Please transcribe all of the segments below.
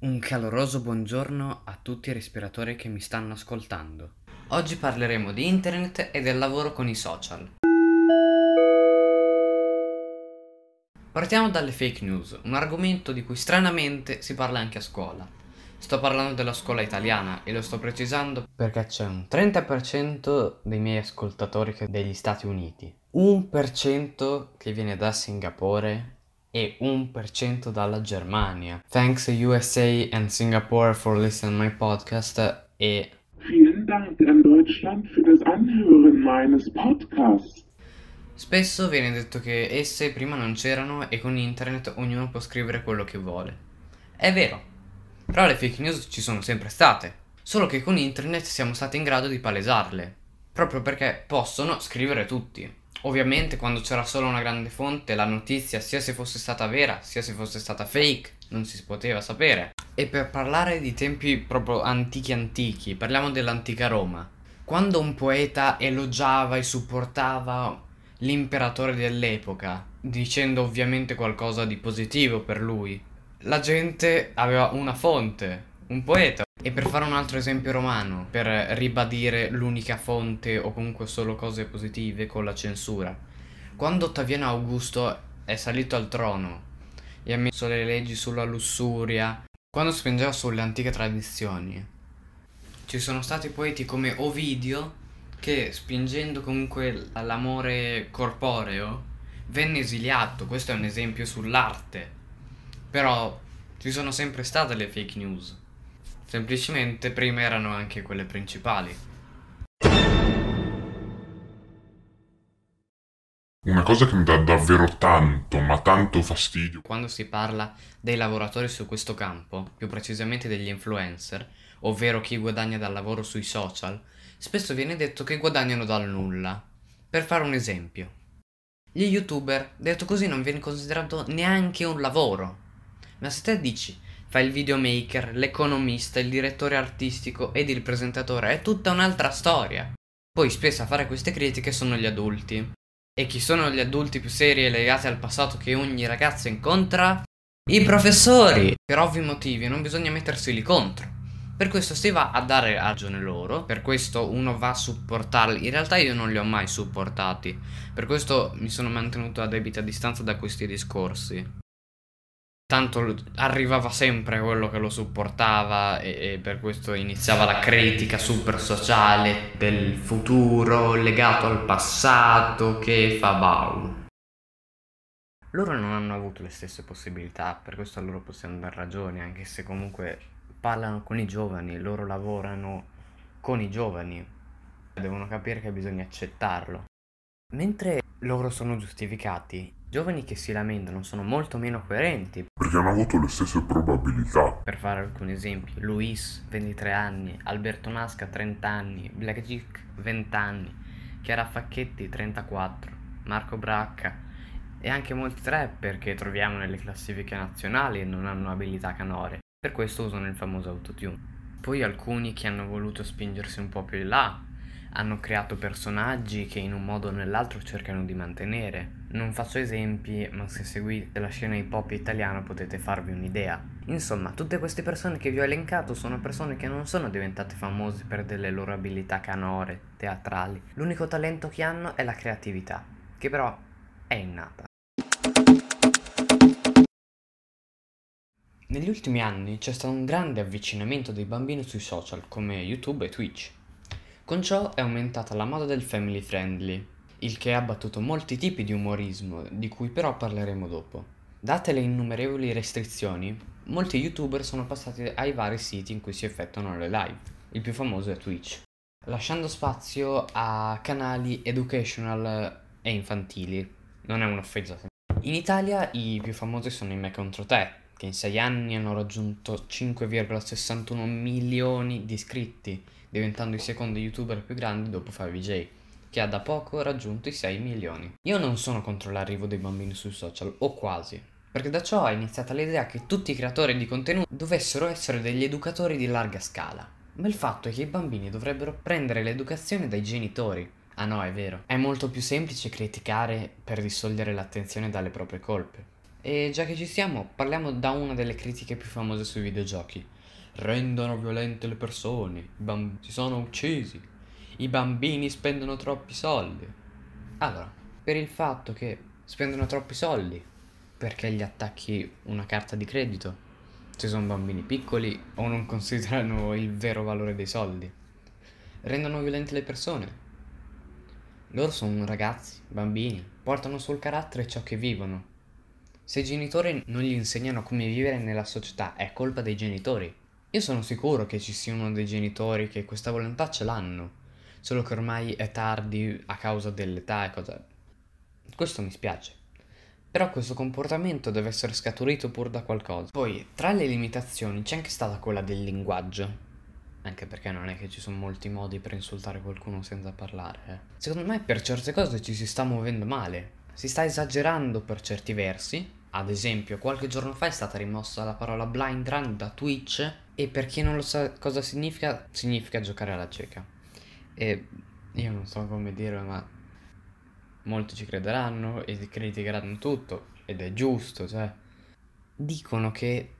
Un caloroso buongiorno a tutti i respiratori che mi stanno ascoltando. Oggi parleremo di internet e del lavoro con i social. Partiamo dalle fake news, un argomento di cui stranamente si parla anche a scuola. Sto parlando della scuola italiana e lo sto precisando perché c'è un 30% dei miei ascoltatori che degli Stati Uniti, 1% che viene da Singapore e 1% dalla Germania. Thanks USA and Singapore for listening my podcast e Vielen Dank an Deutschland für das Anhören meines Podcasts. Spesso viene detto che esse prima non c'erano e con internet ognuno può scrivere quello che vuole. È vero, però le fake news ci sono sempre state, solo che con internet siamo stati in grado di palesarle, proprio perché possono scrivere tutti. Ovviamente quando c'era solo una grande fonte la notizia, sia se fosse stata vera, sia se fosse stata fake, non si poteva sapere. E per parlare di tempi proprio antichi antichi, parliamo dell'antica Roma. Quando un poeta elogiava e supportava l'imperatore dell'epoca, dicendo ovviamente qualcosa di positivo per lui. La gente aveva una fonte, un poeta. E per fare un altro esempio romano, per ribadire l'unica fonte o comunque solo cose positive con la censura. Quando Ottaviano Augusto è salito al trono e ha messo le leggi sulla lussuria, quando spingeva sulle antiche tradizioni, ci sono stati poeti come Ovidio che spingendo comunque all'amore corporeo venne esiliato. Questo è un esempio sull'arte. Però ci sono sempre state le fake news. Semplicemente prima erano anche quelle principali. Una cosa che mi dà davvero tanto, ma tanto fastidio. Quando si parla dei lavoratori su questo campo, più precisamente degli influencer, ovvero chi guadagna dal lavoro sui social, spesso viene detto che guadagnano dal nulla. Per fare un esempio, gli youtuber, detto così, non viene considerato neanche un lavoro. Ma se te dici, fai il videomaker, l'economista, il direttore artistico ed il presentatore, è tutta un'altra storia. Poi spesso a fare queste critiche sono gli adulti. E chi sono gli adulti più seri e legati al passato che ogni ragazzo incontra? I professori! Per ovvi motivi non bisogna mettersi lì contro. Per questo si va a dare ragione loro, per questo uno va a supportarli. In realtà io non li ho mai supportati, per questo mi sono mantenuto a debita distanza da questi discorsi. Tanto arrivava sempre quello che lo supportava e, e per questo iniziava la critica super sociale del futuro legato al passato che fa bau. Loro non hanno avuto le stesse possibilità, per questo a loro possiamo dar ragione, anche se comunque parlano con i giovani, loro lavorano con i giovani, devono capire che bisogna accettarlo. Mentre loro sono giustificati, giovani che si lamentano sono molto meno coerenti. Perché hanno avuto le stesse probabilità. Per fare alcuni esempi, Luis, 23 anni, Alberto Nasca, 30 anni, Blackjack, 20 anni, Chiara Facchetti, 34, Marco Bracca e anche molti trapper che troviamo nelle classifiche nazionali e non hanno abilità canore. Per questo usano il famoso autotune. Poi alcuni che hanno voluto spingersi un po' più in là hanno creato personaggi che in un modo o nell'altro cercano di mantenere. Non faccio esempi, ma se seguite la scena hip hop italiana potete farvi un'idea. Insomma, tutte queste persone che vi ho elencato sono persone che non sono diventate famose per delle loro abilità canore, teatrali. L'unico talento che hanno è la creatività, che però è innata. Negli ultimi anni c'è stato un grande avvicinamento dei bambini sui social come YouTube e Twitch. Con ciò è aumentata la moda del family friendly, il che ha abbattuto molti tipi di umorismo, di cui però parleremo dopo. Date le innumerevoli restrizioni, molti youtuber sono passati ai vari siti in cui si effettuano le live. Il più famoso è Twitch, lasciando spazio a canali educational e infantili. Non è un'offesa. In Italia i più famosi sono i Me contro te, che in 6 anni hanno raggiunto 5,61 milioni di iscritti, diventando i secondi youtuber più grandi dopo 5J, che ha da poco raggiunto i 6 milioni. Io non sono contro l'arrivo dei bambini sui social, o quasi, perché da ciò è iniziata l'idea che tutti i creatori di contenuti dovessero essere degli educatori di larga scala. Ma il fatto è che i bambini dovrebbero prendere l'educazione dai genitori. Ah no, è vero. È molto più semplice criticare per distogliere l'attenzione dalle proprie colpe. E già che ci siamo, parliamo da una delle critiche più famose sui videogiochi. Rendono violente le persone, i bamb- si sono uccisi, i bambini spendono troppi soldi. Allora, per il fatto che spendono troppi soldi, perché gli attacchi una carta di credito? Se sono bambini piccoli o non considerano il vero valore dei soldi? Rendono violente le persone? Loro sono ragazzi, bambini, portano sul carattere ciò che vivono. Se i genitori non gli insegnano come vivere nella società, è colpa dei genitori. Io sono sicuro che ci siano dei genitori che questa volontà ce l'hanno, solo che ormai è tardi a causa dell'età e cose. Questo mi spiace. Però questo comportamento deve essere scaturito pur da qualcosa. Poi, tra le limitazioni c'è anche stata quella del linguaggio. Anche perché non è che ci sono molti modi per insultare qualcuno senza parlare. Eh. Secondo me per certe cose ci si sta muovendo male. Si sta esagerando per certi versi. Ad esempio, qualche giorno fa è stata rimossa la parola blind run da Twitch e per chi non lo sa cosa significa, significa giocare alla cieca. E io non so come dire, ma molti ci crederanno e criticheranno tutto ed è giusto, cioè dicono che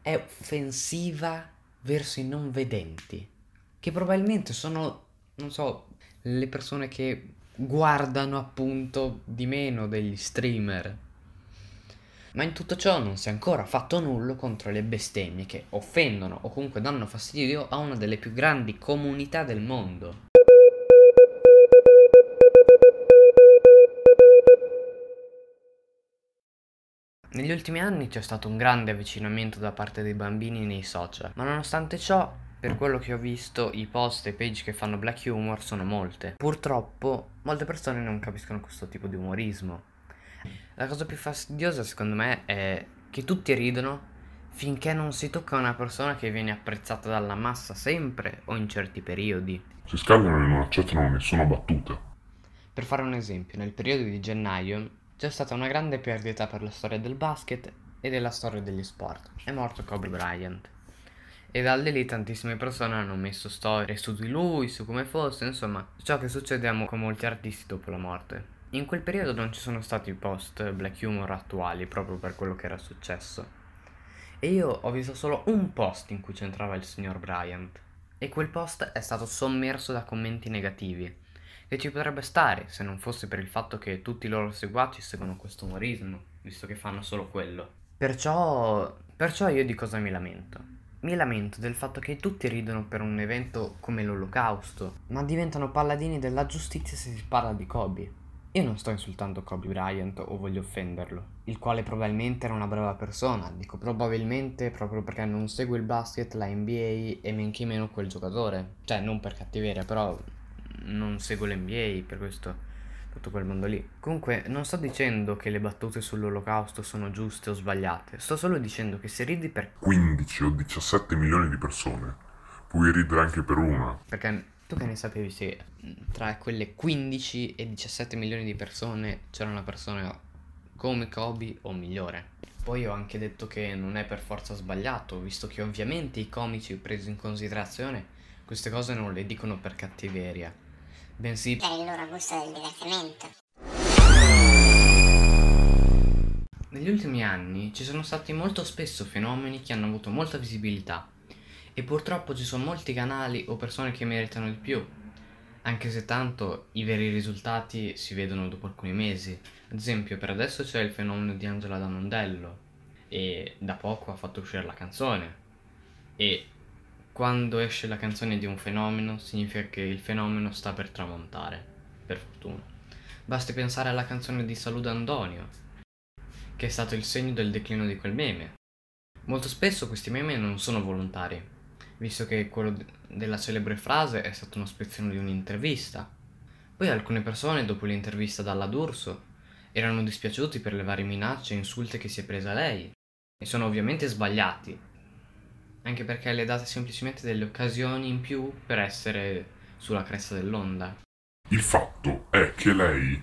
è offensiva verso i non vedenti, che probabilmente sono, non so, le persone che guardano appunto di meno degli streamer. Ma in tutto ciò non si è ancora fatto nulla contro le bestemmie che offendono o comunque danno fastidio a una delle più grandi comunità del mondo. Negli ultimi anni c'è stato un grande avvicinamento da parte dei bambini nei social, ma nonostante ciò, per quello che ho visto, i post e page che fanno black humor sono molte. Purtroppo, molte persone non capiscono questo tipo di umorismo. La cosa più fastidiosa secondo me è che tutti ridono finché non si tocca una persona che viene apprezzata dalla massa sempre o in certi periodi. Si scaldano e non accettano nessuna battuta. Per fare un esempio, nel periodo di gennaio c'è stata una grande perdita per la storia del basket e della storia degli sport. È morto Kobe Bryant. E da lì tantissime persone hanno messo storie su di lui, su come fosse, insomma, ciò che succede con molti artisti dopo la morte. In quel periodo non ci sono stati post black humor attuali proprio per quello che era successo. E io ho visto solo un post in cui c'entrava il signor Bryant. E quel post è stato sommerso da commenti negativi che ci potrebbe stare se non fosse per il fatto che tutti i loro seguaci seguono questo umorismo, visto che fanno solo quello. Perciò, perciò io di cosa mi lamento? Mi lamento del fatto che tutti ridono per un evento come l'olocausto, ma diventano paladini della giustizia se si parla di Kobe. Io non sto insultando Kobe Bryant o voglio offenderlo, il quale probabilmente era una brava persona, dico probabilmente proprio perché non segue il basket, la NBA e men che meno quel giocatore. Cioè, non per cattiveria, però non seguo l'NBA per questo tutto quel mondo lì. Comunque, non sto dicendo che le battute sull'olocausto sono giuste o sbagliate, sto solo dicendo che se ridi per 15 o 17 milioni di persone, puoi ridere anche per una. Perché tu che ne sapevi se tra quelle 15 e 17 milioni di persone c'era una persona come Kobe o migliore? Poi ho anche detto che non è per forza sbagliato, visto che ovviamente i comici presi in considerazione queste cose non le dicono per cattiveria, bensì per il loro gusto del divertimento. Negli ultimi anni ci sono stati molto spesso fenomeni che hanno avuto molta visibilità e purtroppo ci sono molti canali o persone che meritano di più, anche se tanto i veri risultati si vedono dopo alcuni mesi. Ad esempio, per adesso c'è il fenomeno di Angela Damondello e da poco ha fatto uscire la canzone e quando esce la canzone di un fenomeno significa che il fenomeno sta per tramontare, per fortuna. Basti pensare alla canzone di Saludo Antonio, che è stato il segno del declino di quel meme. Molto spesso questi meme non sono volontari, visto che quello della celebre frase è stata una spezzone di un'intervista. Poi alcune persone, dopo l'intervista dalla D'Urso, erano dispiaciuti per le varie minacce e insulte che si è presa lei, e sono ovviamente sbagliati, anche perché le date semplicemente delle occasioni in più per essere sulla cresta dell'onda. Il fatto è che lei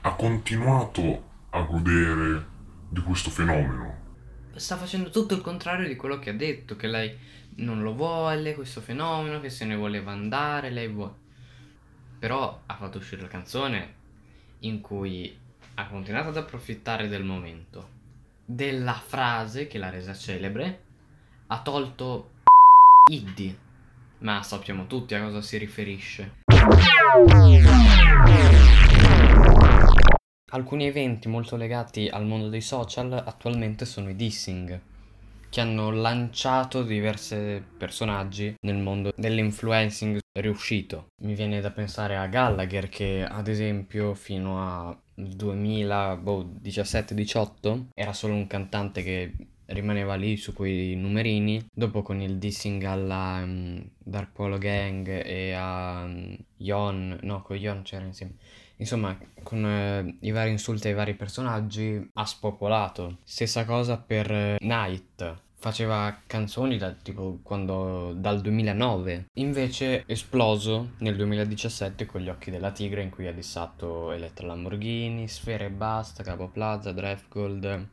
ha continuato a godere di questo fenomeno. Sta facendo tutto il contrario di quello che ha detto, che lei non lo vuole questo fenomeno, che se ne voleva andare, lei vuole. Però ha fatto uscire la canzone in cui ha continuato ad approfittare del momento, della frase che l'ha resa celebre, ha tolto iddi, ma sappiamo tutti a cosa si riferisce. Alcuni eventi molto legati al mondo dei social attualmente sono i dissing, che hanno lanciato diversi personaggi nel mondo dell'influencing riuscito. Mi viene da pensare a Gallagher che ad esempio fino a 2017-18 era solo un cantante che rimaneva lì su quei numerini. Dopo con il dissing alla um, Dark Polo Gang e a um, Yon, no, con Yon c'era insieme. Insomma, con uh, i vari insulti ai vari personaggi ha spopolato. Stessa cosa per uh, Night. Faceva canzoni da, tipo quando, dal 2009. Invece esploso nel 2017 con Gli occhi della tigre in cui ha dissato Elettra Lamborghini, Sfera e Basta, Capo Plaza, Draft Gold,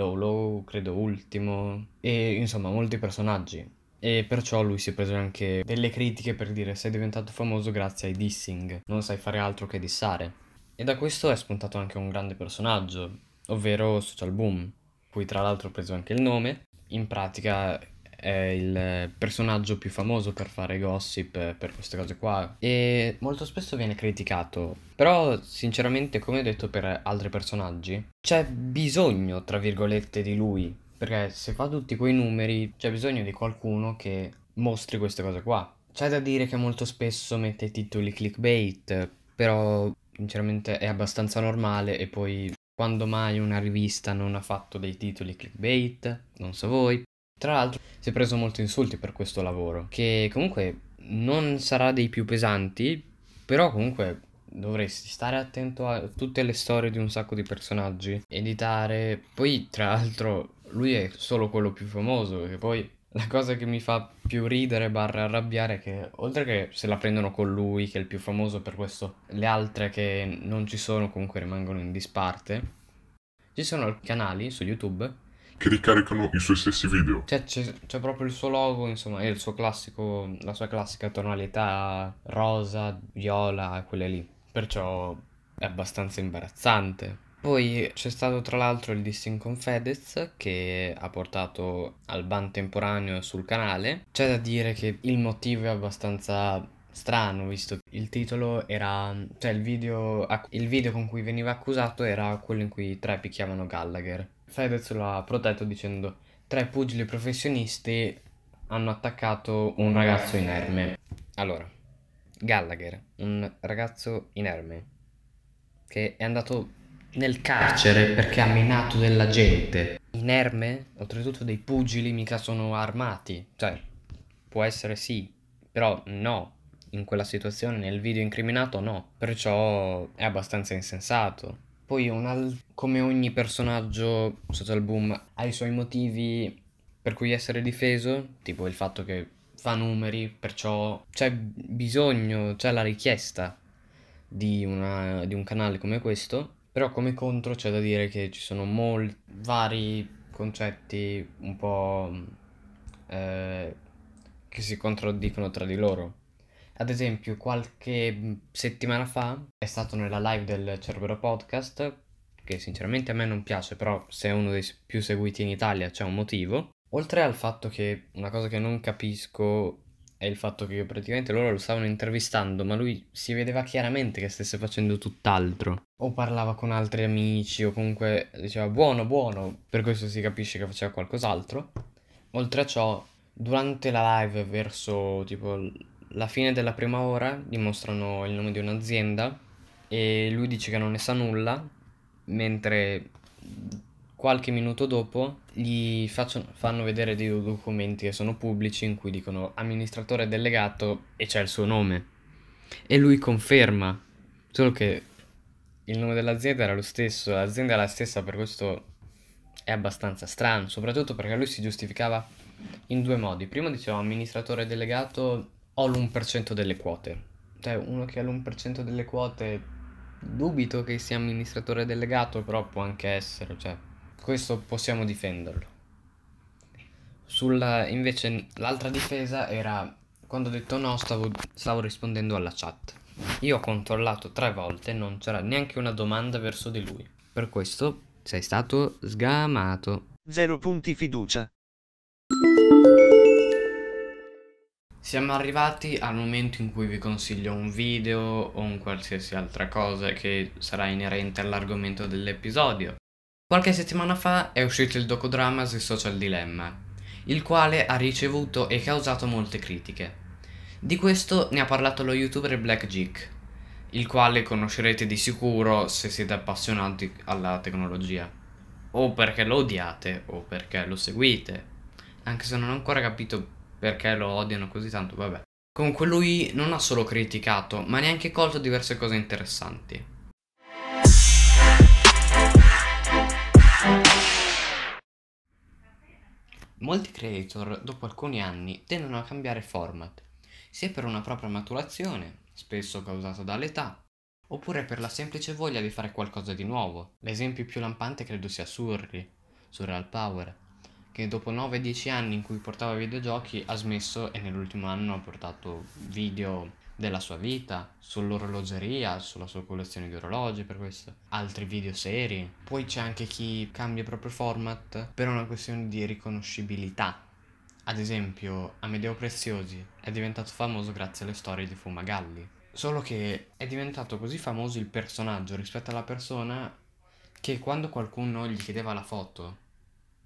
Low Low, credo ultimo, e insomma molti personaggi. E perciò lui si è preso anche delle critiche per dire sei diventato famoso grazie ai dissing, non sai fare altro che dissare. E da questo è spuntato anche un grande personaggio, ovvero Social Boom, cui tra l'altro ho preso anche il nome. In pratica è il personaggio più famoso per fare gossip, per queste cose qua. E molto spesso viene criticato. Però, sinceramente, come ho detto per altri personaggi, c'è bisogno, tra virgolette, di lui. Perché se fa tutti quei numeri, c'è bisogno di qualcuno che mostri queste cose qua. C'è da dire che molto spesso mette titoli clickbait, però sinceramente è abbastanza normale e poi quando mai una rivista non ha fatto dei titoli clickbait, non so voi. Tra l'altro si è preso molti insulti per questo lavoro, che comunque non sarà dei più pesanti, però comunque dovresti stare attento a tutte le storie di un sacco di personaggi, editare. Poi, tra l'altro, lui è solo quello più famoso, e poi la cosa che mi fa più ridere barra arrabbiare è che oltre che se la prendono con lui, che è il più famoso per questo, le altre che non ci sono comunque rimangono in disparte. Ci sono canali su YouTube che ricaricano i suoi stessi video. cioè, c'è, c'è proprio il suo logo, insomma, e classico, la sua classica tonalità rosa, viola, quelle lì. Perciò è abbastanza imbarazzante. Poi c'è stato tra l'altro il dissing con Fedez che ha portato al ban temporaneo sul canale. C'è da dire che il motivo è abbastanza strano, visto che il titolo era. cioè il video, il video con cui veniva accusato era quello in cui tre picchiavano Gallagher. Fedez lo ha protetto dicendo: Tre pugili professionisti hanno attaccato un ragazzo inerme. Allora, Gallagher, un ragazzo inerme che è andato nel carcere perché ha minato della gente. Inerme, oltretutto dei pugili mica sono armati. Cioè, può essere sì, però no. In quella situazione, nel video incriminato, no. Perciò è abbastanza insensato. Poi, al- come ogni personaggio social boom ha i suoi motivi per cui essere difeso, tipo il fatto che fa numeri, perciò c'è bisogno, c'è la richiesta di, una, di un canale come questo però come contro c'è da dire che ci sono molti vari concetti un po' eh, che si contraddicono tra di loro. Ad esempio, qualche settimana fa è stato nella live del Cerbero Podcast, che sinceramente a me non piace, però se è uno dei più seguiti in Italia c'è un motivo. Oltre al fatto che una cosa che non capisco è il fatto che praticamente loro lo stavano intervistando, ma lui si vedeva chiaramente che stesse facendo tutt'altro. O parlava con altri amici, o comunque diceva buono, buono, per questo si capisce che faceva qualcos'altro. Oltre a ciò, durante la live, verso tipo la fine della prima ora, dimostrano il nome di un'azienda e lui dice che non ne sa nulla, mentre qualche minuto dopo gli faccio, fanno vedere dei documenti che sono pubblici in cui dicono amministratore delegato e c'è il suo nome. E lui conferma, solo che il nome dell'azienda era lo stesso, l'azienda è la stessa, per questo è abbastanza strano, soprattutto perché lui si giustificava in due modi. Primo diceva amministratore delegato ho l'1% delle quote. Cioè uno che ha l'1% delle quote dubito che sia amministratore delegato, però può anche essere, cioè questo possiamo difenderlo. Sulla, invece, l'altra difesa era quando ho detto no, stavo, stavo rispondendo alla chat. Io ho controllato tre volte, non c'era neanche una domanda verso di lui. Per questo sei stato sgamato. Zero punti fiducia. Siamo arrivati al momento in cui vi consiglio un video o un qualsiasi altra cosa che sarà inerente all'argomento dell'episodio. Qualche settimana fa è uscito il docudramma The Social Dilemma, il quale ha ricevuto e causato molte critiche. Di questo ne ha parlato lo youtuber Black il quale conoscerete di sicuro se siete appassionati alla tecnologia. O perché lo odiate o perché lo seguite. Anche se non ho ancora capito perché lo odiano così tanto, vabbè. Comunque lui non ha solo criticato, ma neanche colto diverse cose interessanti. Molti creator, dopo alcuni anni, tendono a cambiare format, sia per una propria maturazione, spesso causata dall'età, oppure per la semplice voglia di fare qualcosa di nuovo. L'esempio più lampante credo sia Surri, Surreal Power, che dopo 9-10 anni in cui portava videogiochi ha smesso e nell'ultimo anno ha portato video della sua vita, sull'orologeria, sulla sua collezione di orologi per questo, altri video seri. Poi c'è anche chi cambia proprio format per una questione di riconoscibilità. Ad esempio, Amedeo Preziosi è diventato famoso grazie alle storie di Fumagalli. Solo che è diventato così famoso il personaggio rispetto alla persona che quando qualcuno gli chiedeva la foto,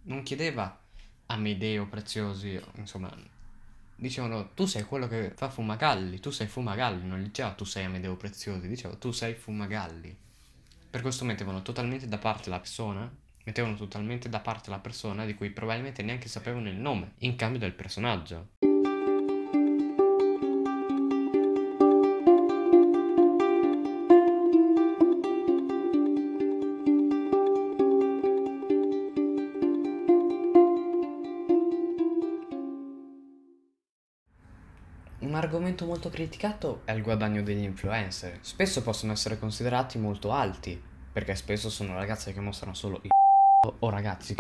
non chiedeva Amedeo Preziosi, insomma, dicevano tu sei quello che fa Fumagalli, tu sei Fumagalli, non diceva tu sei Amedeo Preziosi, diceva tu sei Fumagalli. Per questo mettevano totalmente da parte la persona, mettevano totalmente da parte la persona di cui probabilmente neanche sapevano il nome, in cambio del personaggio. Criticato è il guadagno degli influencer. Spesso possono essere considerati molto alti, perché spesso sono ragazze che mostrano solo i o ragazzi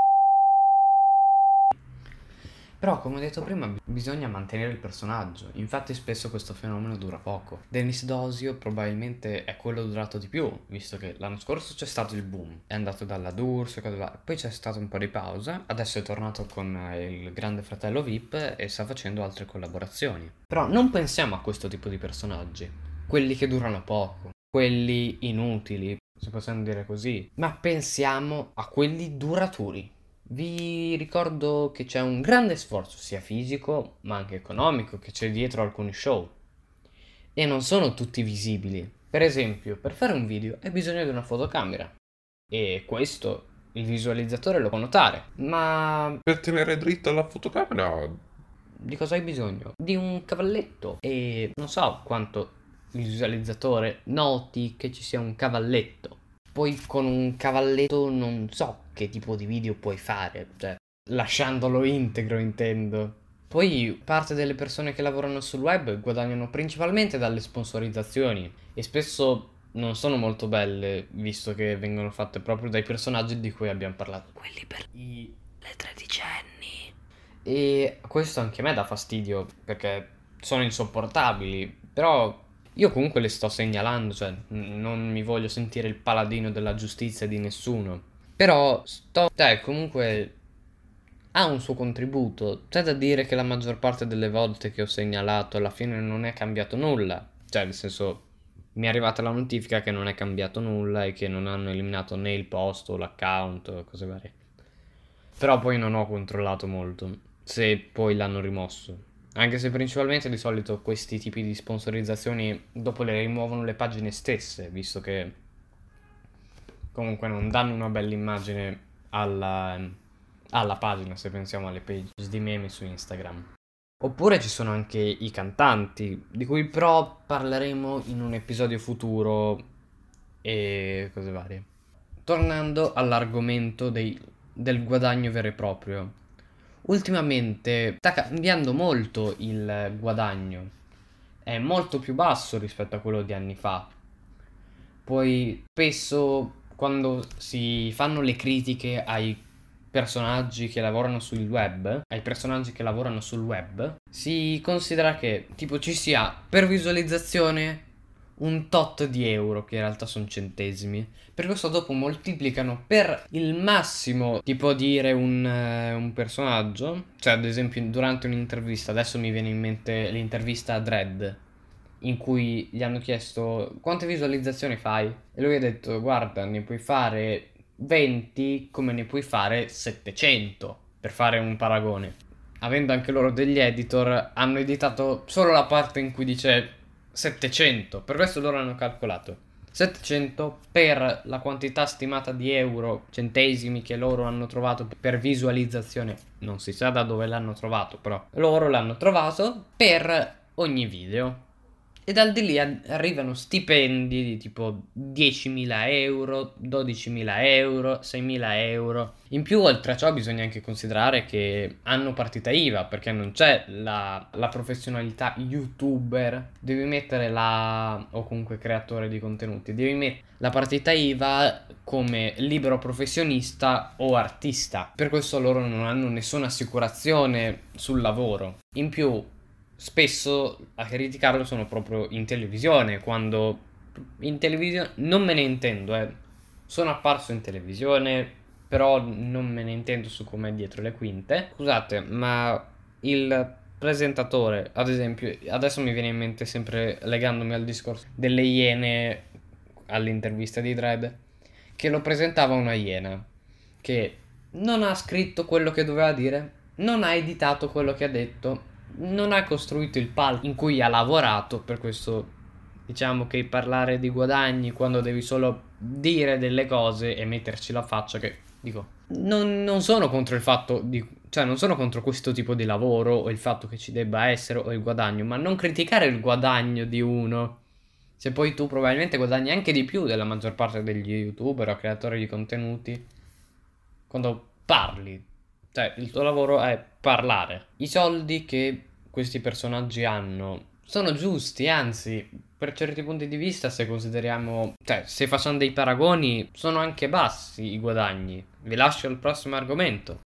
però, come ho detto prima, bisogna mantenere il personaggio. Infatti, spesso questo fenomeno dura poco. Dennis Dosio probabilmente è quello durato di più, visto che l'anno scorso c'è stato il boom. È andato dalla varie. Poi c'è stato un po' di pausa. Adesso è tornato con il grande fratello VIP e sta facendo altre collaborazioni. Però non pensiamo a questo tipo di personaggi. Quelli che durano poco. Quelli inutili, se possiamo dire così. Ma pensiamo a quelli duraturi vi ricordo che c'è un grande sforzo sia fisico ma anche economico che c'è dietro alcuni show e non sono tutti visibili. Per esempio, per fare un video hai bisogno di una fotocamera e questo il visualizzatore lo può notare, ma Per tenere dritta la fotocamera di cosa hai bisogno? Di un cavalletto e non so quanto il visualizzatore noti che ci sia un cavalletto. Poi con un cavalletto non so che tipo di video puoi fare, cioè lasciandolo integro intendo. Poi parte delle persone che lavorano sul web guadagnano principalmente dalle sponsorizzazioni e spesso non sono molto belle, visto che vengono fatte proprio dai personaggi di cui abbiamo parlato. Quelli per i... le tredicenni. E questo anche a me dà fastidio, perché sono insopportabili, però io comunque le sto segnalando, cioè non mi voglio sentire il paladino della giustizia di nessuno. Però sto... cioè comunque ha un suo contributo. C'è da dire che la maggior parte delle volte che ho segnalato alla fine non è cambiato nulla. Cioè, nel senso, mi è arrivata la notifica che non è cambiato nulla e che non hanno eliminato né il post o l'account cose varie. Però poi non ho controllato molto se poi l'hanno rimosso. Anche se principalmente di solito questi tipi di sponsorizzazioni dopo le rimuovono le pagine stesse, visto che comunque non danno una bella immagine alla, alla pagina se pensiamo alle page di meme su Instagram. Oppure ci sono anche i cantanti, di cui però parleremo in un episodio futuro e cose varie. Tornando all'argomento dei- del guadagno vero e proprio. Ultimamente sta cambiando molto il guadagno, è molto più basso rispetto a quello di anni fa. Poi spesso quando si fanno le critiche ai personaggi che lavorano sul web, ai personaggi che lavorano sul web, si considera che tipo ci sia per visualizzazione un tot di euro, che in realtà sono centesimi. Per questo dopo moltiplicano per il massimo, tipo dire un, eh, un personaggio, cioè ad esempio durante un'intervista, adesso mi viene in mente l'intervista a Dredd, in cui gli hanno chiesto quante visualizzazioni fai? E lui ha detto guarda ne puoi fare 20 come ne puoi fare 700 per fare un paragone. Avendo anche loro degli editor hanno editato solo la parte in cui dice 700 per questo loro hanno calcolato. 700 per la quantità stimata di euro centesimi che loro hanno trovato per visualizzazione. Non si sa da dove l'hanno trovato però. Loro l'hanno trovato per ogni video e dal di lì arrivano stipendi di tipo 10.000 euro, 12.000 euro, 6.000 euro. In più, oltre a ciò, bisogna anche considerare che hanno partita IVA perché non c'è la, la professionalità youtuber. Devi mettere la. o comunque creatore di contenuti. Devi mettere la partita IVA come libero professionista o artista. Per questo loro non hanno nessuna assicurazione sul lavoro. In più, spesso a criticarlo sono proprio in televisione, quando in televisione non me ne intendo, eh. Sono apparso in televisione, però non me ne intendo su com'è dietro le quinte. Scusate, ma il presentatore, ad esempio, adesso mi viene in mente sempre legandomi al discorso delle iene all'intervista di Dredd, che lo presentava una iena che non ha scritto quello che doveva dire, non ha editato quello che ha detto, non ha costruito il palco in cui ha lavorato, per questo diciamo che parlare di guadagni quando devi solo dire delle cose e metterci la faccia che dico non, non sono contro il fatto di cioè non sono contro questo tipo di lavoro o il fatto che ci debba essere o il guadagno ma non criticare il guadagno di uno. Se poi tu probabilmente guadagni anche di più della maggior parte degli youtuber o creatori di contenuti quando parli cioè, il tuo lavoro è parlare. I soldi che questi personaggi hanno sono giusti, anzi, per certi punti di vista, se consideriamo, cioè, se facciamo dei paragoni, sono anche bassi i guadagni. Vi lascio al prossimo argomento.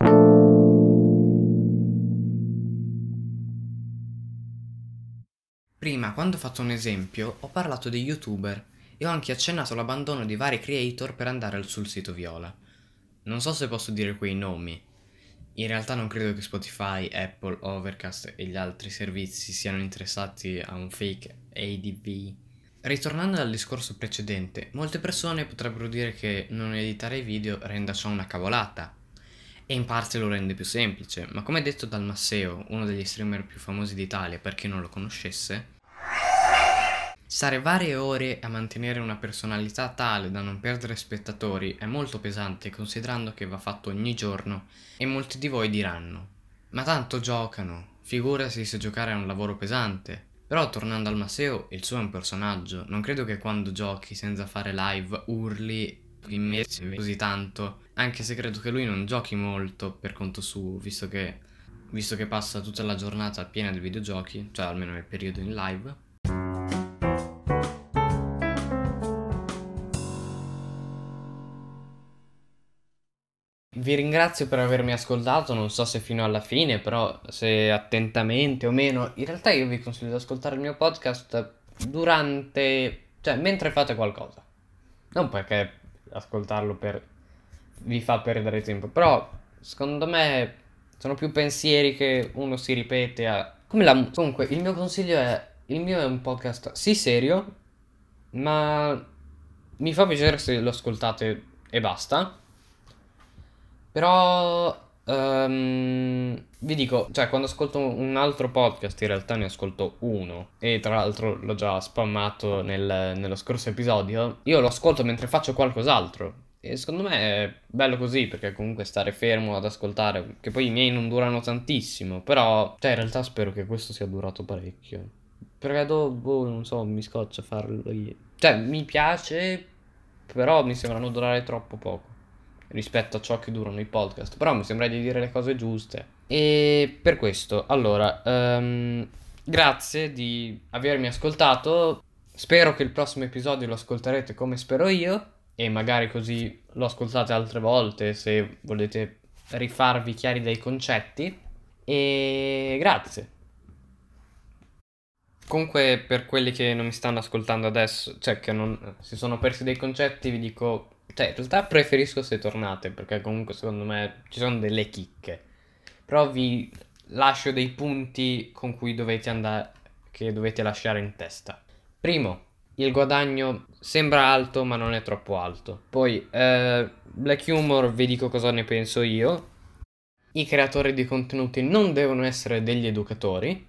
Prima, quando ho fatto un esempio, ho parlato di youtuber e ho anche accennato l'abbandono di vari creator per andare sul sito Viola. Non so se posso dire quei nomi, in realtà non credo che Spotify, Apple, Overcast e gli altri servizi siano interessati a un fake ADV. Ritornando al discorso precedente, molte persone potrebbero dire che non editare i video renda ciò una cavolata. E in parte lo rende più semplice, ma come detto dal Masseo, uno degli streamer più famosi d'Italia per chi non lo conoscesse, Stare varie ore a mantenere una personalità tale da non perdere spettatori è molto pesante considerando che va fatto ogni giorno e molti di voi diranno ma tanto giocano, figurasi se giocare è un lavoro pesante. Però tornando al Maseo, il suo è un personaggio, non credo che quando giochi senza fare live urli immersi così tanto, anche se credo che lui non giochi molto per conto suo, visto che, visto che passa tutta la giornata piena di videogiochi, cioè almeno nel periodo in live. Vi ringrazio per avermi ascoltato, non so se fino alla fine, però se attentamente o meno, in realtà io vi consiglio di ascoltare il mio podcast durante, cioè mentre fate qualcosa. Non perché ascoltarlo per vi fa perdere tempo, però secondo me sono più pensieri che uno si ripete a come la comunque il mio consiglio è il mio è un podcast sì serio, ma mi fa piacere se lo ascoltate e basta. Però um, vi dico, cioè quando ascolto un altro podcast in realtà ne ascolto uno e tra l'altro l'ho già spammato nel, nello scorso episodio, io lo ascolto mentre faccio qualcos'altro. E secondo me è bello così perché comunque stare fermo ad ascoltare, che poi i miei non durano tantissimo, però cioè in realtà spero che questo sia durato parecchio. Perché dopo, non so, mi scoccia farlo io. Cioè mi piace, però mi sembrano durare troppo poco rispetto a ciò che durano i podcast, però mi sembra di dire le cose giuste. E per questo, allora, um, grazie di avermi ascoltato. Spero che il prossimo episodio lo ascolterete come spero io e magari così lo ascoltate altre volte se volete rifarvi chiari dei concetti e grazie. Comunque per quelli che non mi stanno ascoltando adesso, cioè che non si sono persi dei concetti, vi dico, cioè in realtà preferisco se tornate perché comunque secondo me ci sono delle chicche. Però vi lascio dei punti con cui dovete andare che dovete lasciare in testa. Primo, il guadagno sembra alto ma non è troppo alto. Poi, eh, Black Humor, vi dico cosa ne penso io. I creatori di contenuti non devono essere degli educatori.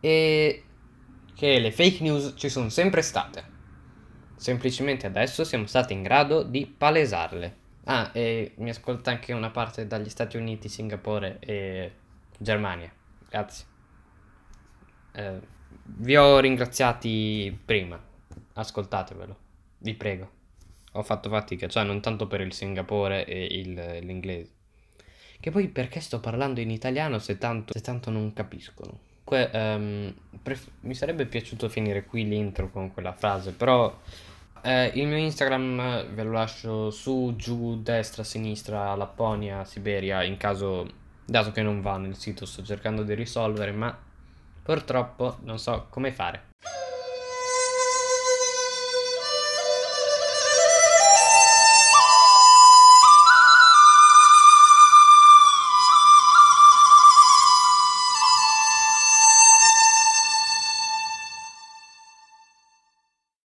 E che le fake news ci sono sempre state. Semplicemente adesso siamo stati in grado di palesarle. Ah, e mi ascolta anche una parte dagli Stati Uniti, Singapore e Germania. Grazie. Eh, vi ho ringraziati prima. Ascoltatevelo. Vi prego. Ho fatto fatica, cioè non tanto per il Singapore e il, l'inglese. Che poi perché sto parlando in italiano se tanto, se tanto non capiscono? Que, ehm, pref- mi sarebbe piaciuto finire qui l'intro con quella frase, però eh, il mio Instagram ve lo lascio su, giù, destra, sinistra, Lapponia, Siberia, in caso, dato che non va nel sito, sto cercando di risolvere, ma purtroppo non so come fare.